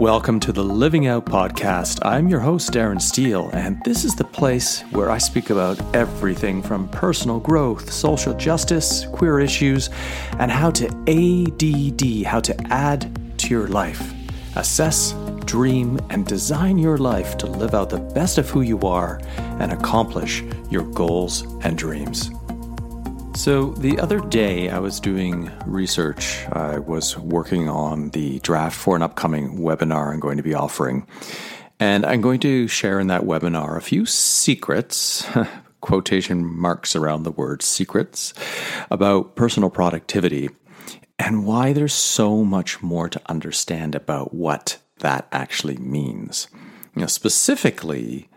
Welcome to the Living Out Podcast. I'm your host, Darren Steele, and this is the place where I speak about everything from personal growth, social justice, queer issues, and how to ADD, how to add to your life. Assess, dream, and design your life to live out the best of who you are and accomplish your goals and dreams. So, the other day I was doing research. I was working on the draft for an upcoming webinar I'm going to be offering. And I'm going to share in that webinar a few secrets, quotation marks around the word secrets, about personal productivity and why there's so much more to understand about what that actually means. You know, specifically,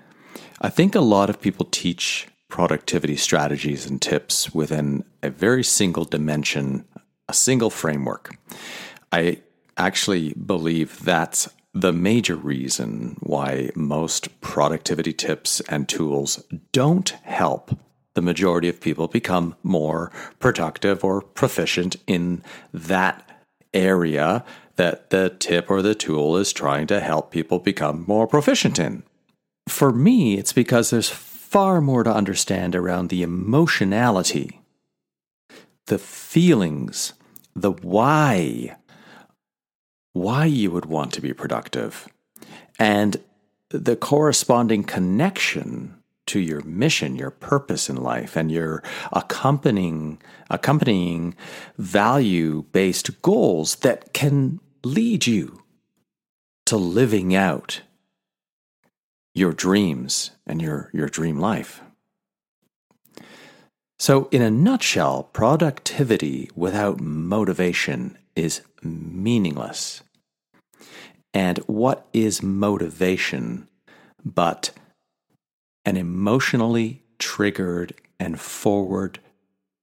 I think a lot of people teach productivity strategies and tips within a very single dimension, a single framework. I actually believe that's the major reason why most productivity tips and tools don't help the majority of people become more productive or proficient in that area that the tip or the tool is trying to help people become more proficient in. For me, it's because there's far more to understand around the emotionality, the feelings, the why, why you would want to be productive, and the corresponding connection to your mission, your purpose in life, and your accompanying accompanying value-based goals that can lead you to living out your dreams and your, your dream life. So, in a nutshell, productivity without motivation is meaningless. And what is motivation but an emotionally triggered and forward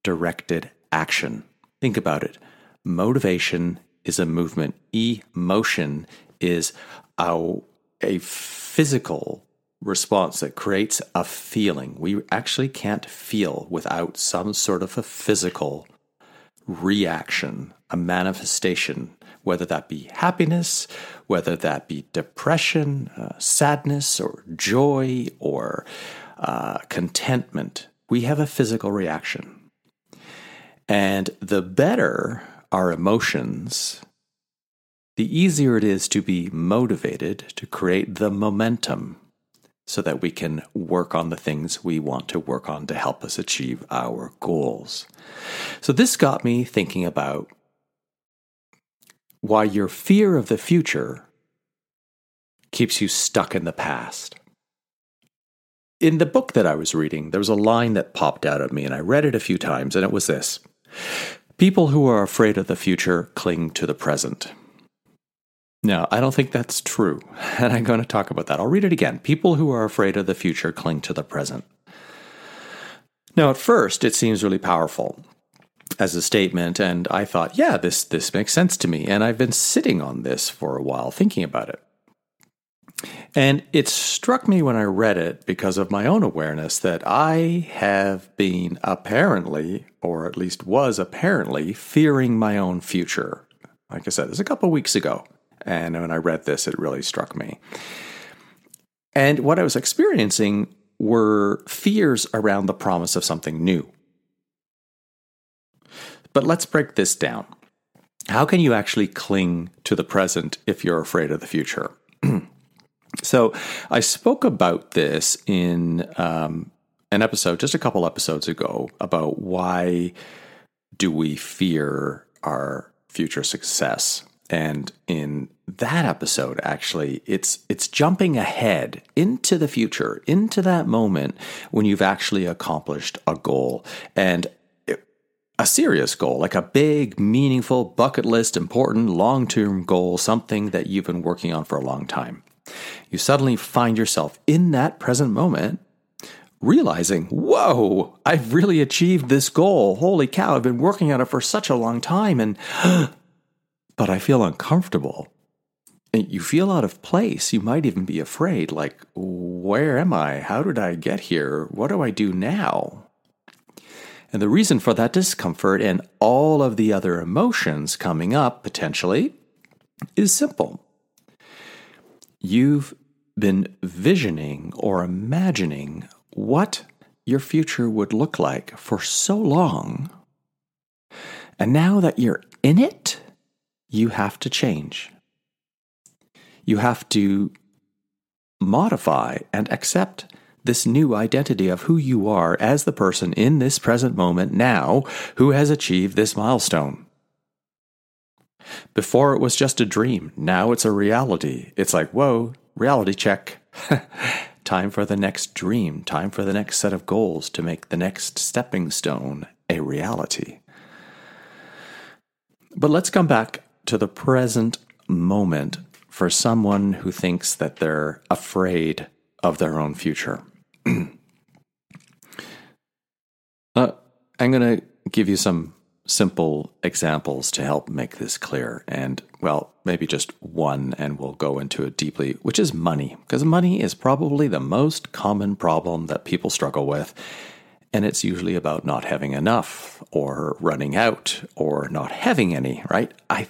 directed action? Think about it. Motivation is a movement, emotion is a, a physical response that creates a feeling. We actually can't feel without some sort of a physical reaction, a manifestation, whether that be happiness, whether that be depression, uh, sadness, or joy, or uh, contentment. We have a physical reaction. And the better our emotions, the easier it is to be motivated to create the momentum so that we can work on the things we want to work on to help us achieve our goals. So, this got me thinking about why your fear of the future keeps you stuck in the past. In the book that I was reading, there was a line that popped out at me, and I read it a few times, and it was this People who are afraid of the future cling to the present. No, I don't think that's true. And I'm going to talk about that. I'll read it again. People who are afraid of the future cling to the present. Now, at first, it seems really powerful as a statement, and I thought, yeah, this, this makes sense to me. And I've been sitting on this for a while, thinking about it. And it struck me when I read it because of my own awareness that I have been apparently, or at least was apparently, fearing my own future. Like I said, this a couple of weeks ago. And when I read this, it really struck me. And what I was experiencing were fears around the promise of something new. But let's break this down. How can you actually cling to the present if you're afraid of the future? so, I spoke about this in um, an episode just a couple episodes ago about why do we fear our future success and in that episode actually it's it's jumping ahead into the future into that moment when you've actually accomplished a goal and a serious goal like a big meaningful bucket list important long-term goal something that you've been working on for a long time you suddenly find yourself in that present moment realizing, whoa, I've really achieved this goal. Holy cow, I've been working on it for such a long time. And but I feel uncomfortable. And you feel out of place. You might even be afraid, like, where am I? How did I get here? What do I do now? And the reason for that discomfort and all of the other emotions coming up potentially is simple. you've been visioning or imagining what your future would look like for so long. And now that you're in it, you have to change. You have to modify and accept this new identity of who you are as the person in this present moment now who has achieved this milestone. Before it was just a dream, now it's a reality. It's like, whoa, reality check. time for the next dream, time for the next set of goals to make the next stepping stone a reality. But let's come back to the present moment for someone who thinks that they're afraid of their own future. uh, I'm going to give you some simple examples to help make this clear. And, well, maybe just one, and we'll go into it deeply, which is money. Because money is probably the most common problem that people struggle with. And it's usually about not having enough, or running out, or not having any, right? I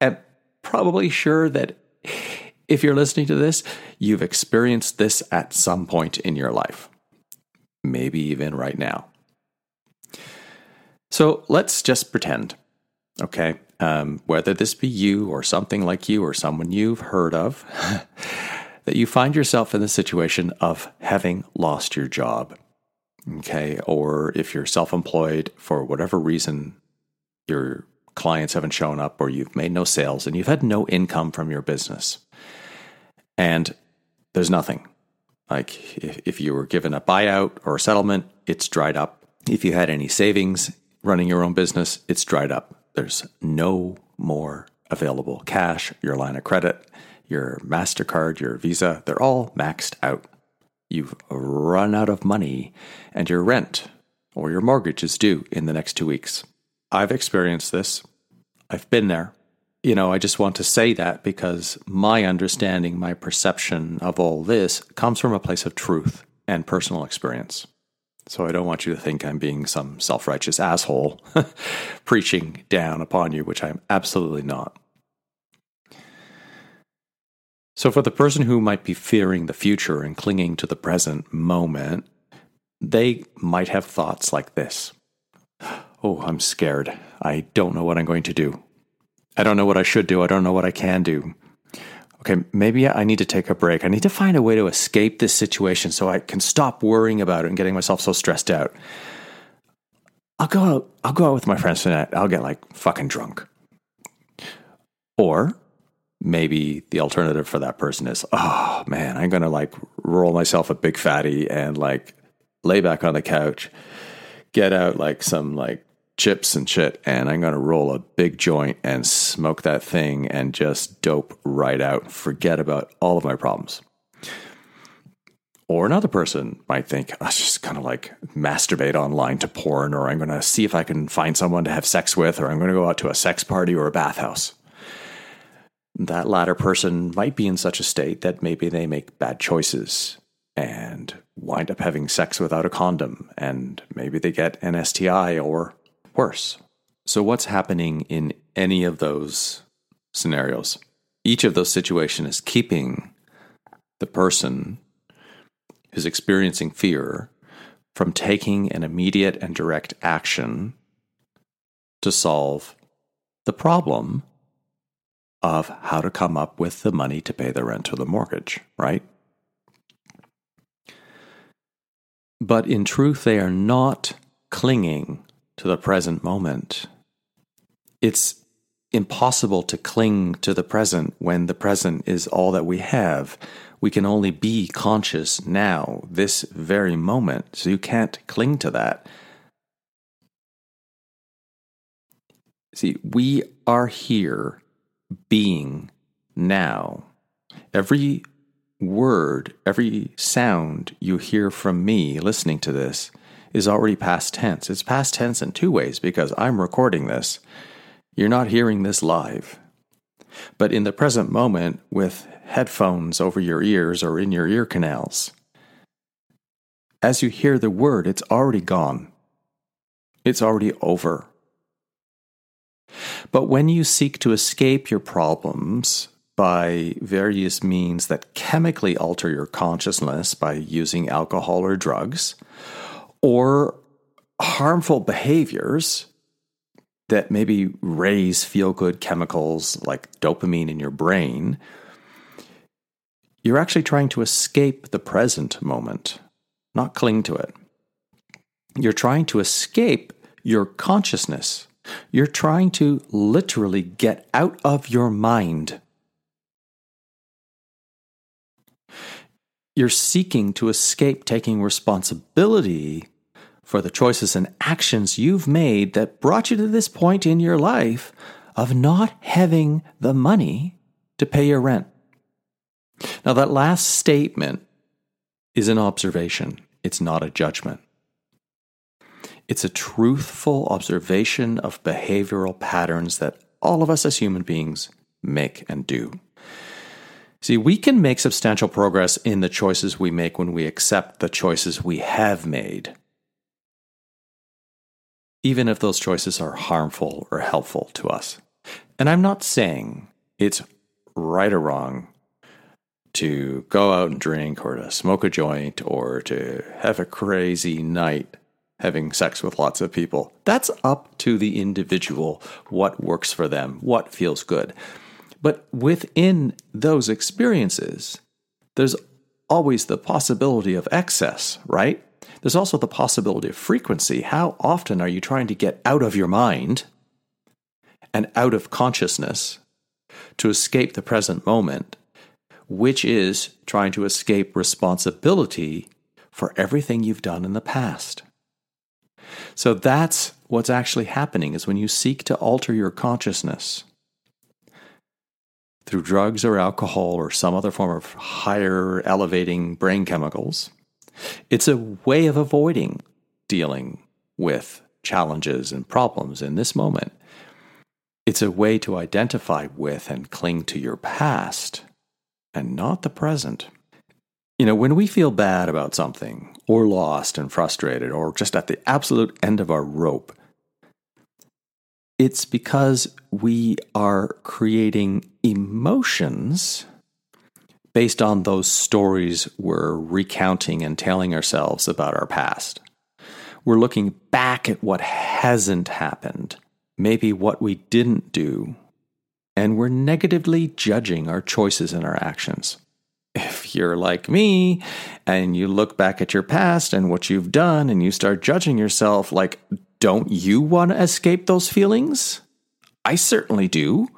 am probably sure that if you're listening to this, you've experienced this at some point in your life, maybe even right now. So let's just pretend, okay, um, whether this be you or something like you or someone you've heard of, that you find yourself in the situation of having lost your job, okay, or if you're self employed for whatever reason, your clients haven't shown up or you've made no sales and you've had no income from your business. And there's nothing. Like if, you were given a buyout or a settlement, it's dried up. If you had any savings, running your own business, it's dried up. There's no more available cash, your line of credit, your MasterCard, your Visa, they're all maxed out. You've run out of money, and your rent or your mortgage is due in the next two weeks. I've experienced this. I've been there. You know, I just want to say that because my understanding, my perception of all this comes from a place of truth and personal experience. So I don't want you to think I'm being some self righteous asshole preaching down upon you, which I'm absolutely not. So, for the person who might be fearing the future and clinging to the present moment, they might have thoughts like this Oh, I'm scared. I don't know what I'm going to do. I don't know what I should do. I don't know what I can do okay, maybe I need to take a break. I need to find a way to escape this situation so I can stop worrying about it and getting myself so stressed out. I'll go out, I'll go out with my friends tonight. I'll get like fucking drunk. Or maybe the alternative for that person is, oh man, I'm gonna like roll myself a big fatty and like lay back on the couch, get out like some like chips and shit, and I'm going to roll a big joint and smoke that thing and just dope right out, forget about all of my problems. Or another person might think, I just kind of like masturbate online to porn, or I'm going to see if I can find someone to have sex with, or I'm going to go out to a sex party or a bathhouse. That latter person might be in such a state that maybe they make bad choices and wind up having sex without a condom, and maybe they get an STI or worse. So, what's happening in any of those scenarios? Each of those situations is keeping the person who's experiencing fear from taking an immediate and direct action to solve the problem of how to come up with the money to pay the rent or the mortgage, right? But in truth, they are not clinging to the present moment. It's impossible to cling to the present when the present is all that we have. We can only be conscious now, this very moment. So you can't cling to that. See, we are here being now. Every word, every sound you hear from me listening to this is already past tense. It's past tense in two ways because I'm recording this. You're not hearing this live. But in the present moment, with headphones over your ears or in your ear canals, as you hear the word, it's already gone. It's already over. But when you seek to escape your problems by various means that chemically alter your consciousness by using alcohol or drugs, or harmful behaviors that maybe raise feel good chemicals like dopamine in your brain, you're actually trying to escape the present moment, not cling to it. You're trying to escape your consciousness. You're trying to literally get out of your mind. You're seeking to escape taking responsibility for the choices and actions you've made that brought you to this point in your life of not having the money to pay your rent. Now, that last statement is an observation, it's not a judgment. It's a truthful observation of behavioral patterns that all of us as human beings make and do. See, we can make substantial progress in the choices we make when we accept the choices we have made even if those choices are harmful or helpful to us. And I'm not saying it's right or wrong to go out and drink or to smoke a joint or to have a crazy night having sex with lots of people. That's up to the individual, what works for them, what feels good. But within those experiences, there's always the possibility of excess, right? There's also the possibility of frequency. How often are you trying to get out of your mind and out of consciousness to escape the present moment, which is trying to escape responsibility for everything you've done in the past? So that's what's actually happening is when you seek to alter your consciousness through drugs or alcohol or some other form of higher elevating brain chemicals, it's a way of avoiding dealing with challenges and problems in this moment. It's a way to identify with and cling to your past and not the present. You know, when we feel bad about something, or lost and frustrated, or just at the absolute end of our rope, it's because we are creating emotions based on those stories we're recounting and telling ourselves about our past. We're looking back at what hasn't happened, maybe what we didn't do, and we're negatively judging our choices and our actions. If you're like me and you look back at your past and what you've done and you start judging yourself, like, don't you want to escape those feelings? I certainly do.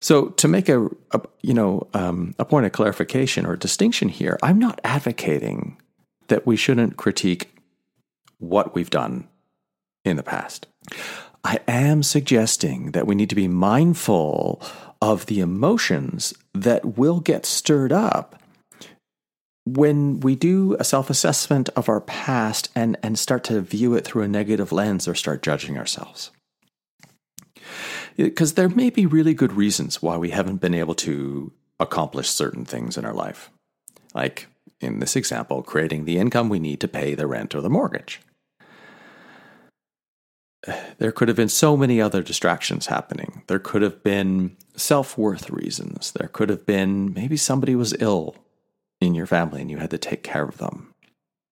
So to make a, a you know um, a point of clarification or distinction here, I'm not advocating that we shouldn't critique what we've done in the past. I am suggesting that we need to be mindful of the emotions that will get stirred up when we do a self assessment of our past and, and start to view it through a negative lens or start judging ourselves because there may be really good reasons why we haven't been able to accomplish certain things in our life. Like in this example, creating the income we need to pay the rent or the mortgage. There could have been so many other distractions happening. There could have been self worth reasons. There could have been maybe somebody was ill in your family and you had to take care of them.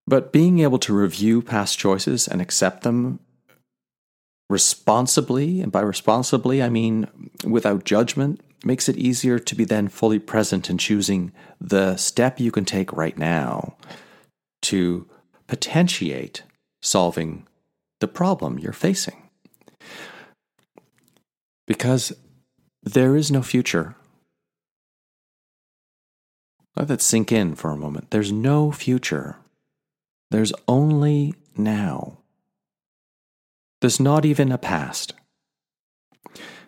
But being able to review past choices and accept them responsibly, and by responsibly, I mean without judgment, makes it easier to be then fully present in choosing the step you can take right now to potentiate solving the problem you're facing. Because there is no future. Let that sink in for a moment. There's no future. There's only now. There's not even a past.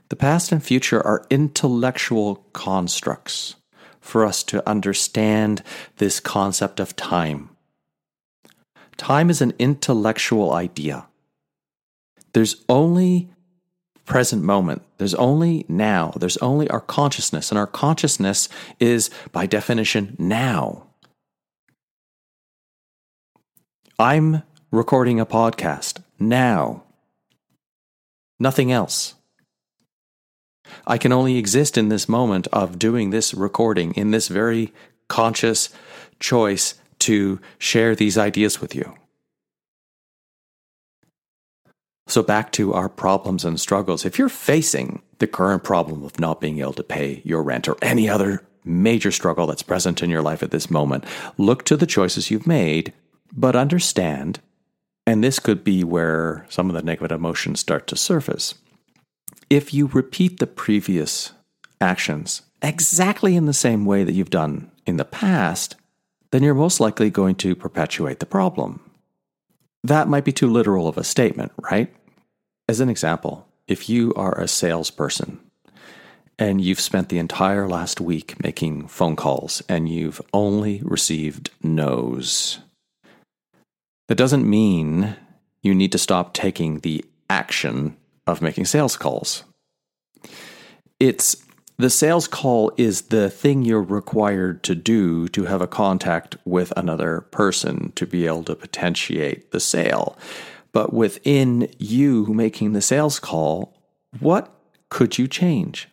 The past and future are intellectual constructs for us to understand this concept of time. Time is an intellectual idea. There's only present moment. There's only now. There's only our consciousness, and our consciousness is, by definition, now. I'm recording a podcast now nothing else. I can only exist in this moment of doing this recording, in this very conscious choice to share these ideas with you. So, back to our problems and struggles. If you're facing the current problem of not being able to pay your rent or any other major struggle that's present in your life at this moment, look to the choices you've made, but understand, and this could be where some of the negative emotions start to surface. If you repeat the previous actions exactly in the same way that you've done in the past, then you're most likely going to perpetuate the problem. That might be too literal of a statement, right? As an example, if you are a salesperson and you've spent the entire last week making phone calls and you've only received no's, that doesn't mean you need to stop taking the action of making sales calls. It's the sales call is the thing you're required to do to have a contact with another person to be able to potentiate the sale. But within you making the sales call, what could you change?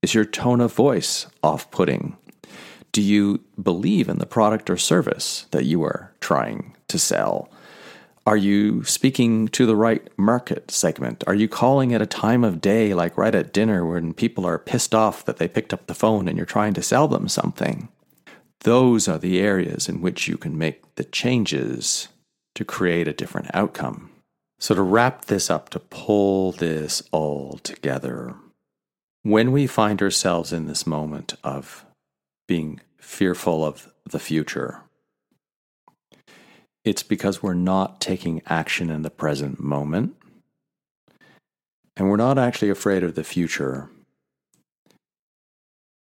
Is your tone of voice off putting? Do you believe in the product or service that you are trying to sell? Are you speaking to the right market segment? Are you calling at a time of day, like right at dinner, when people are pissed off that they picked up the phone and you're trying to sell them something? Those are the areas in which you can make the changes to create a different outcome. So, to wrap this up, to pull this all together, when we find ourselves in this moment of being fearful of the future, it's because we're not taking action in the present moment. And we're not actually afraid of the future.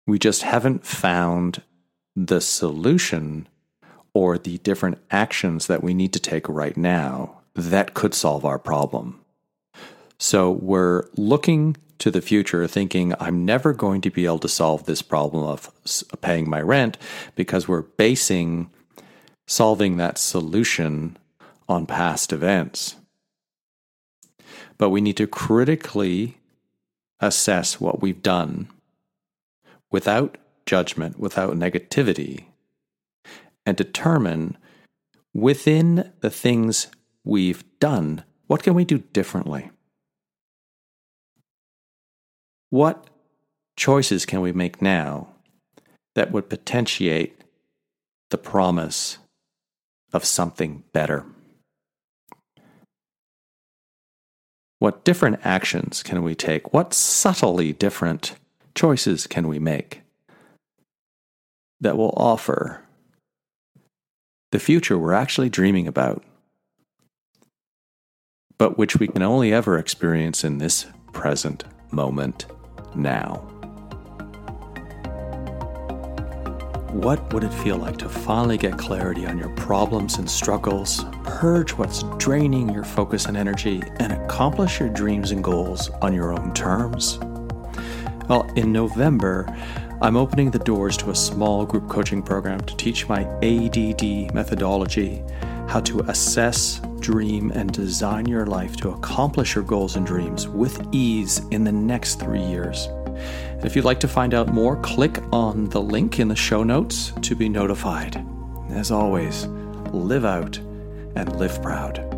We just haven't found the solution or the different actions that we need to take right now that could solve our problem. So we're looking to the future thinking, I'm never going to be able to solve this problem of paying my rent because we're basing solving that solution on past events. But we need to critically assess what we've done without judgment, without negativity, and determine within the things we've done, what can we do differently? What choices can we make now that would potentiate the promise of something better? What different actions can we take? What subtly different choices can we make that will offer the future we're actually dreaming about, but which we can only ever experience in this present moment now? What would it feel like to finally get clarity on your problems and struggles, purge what's draining your focus and energy, and accomplish your dreams and goals on your own terms? Well, in November, I'm opening the doors to a small group coaching program to teach my ADD methodology, how to assess, dream, and design your life to accomplish your goals and dreams with ease in the next three years. If you'd like to find out more, click on the link in the show notes to be notified. As always, live out and live proud.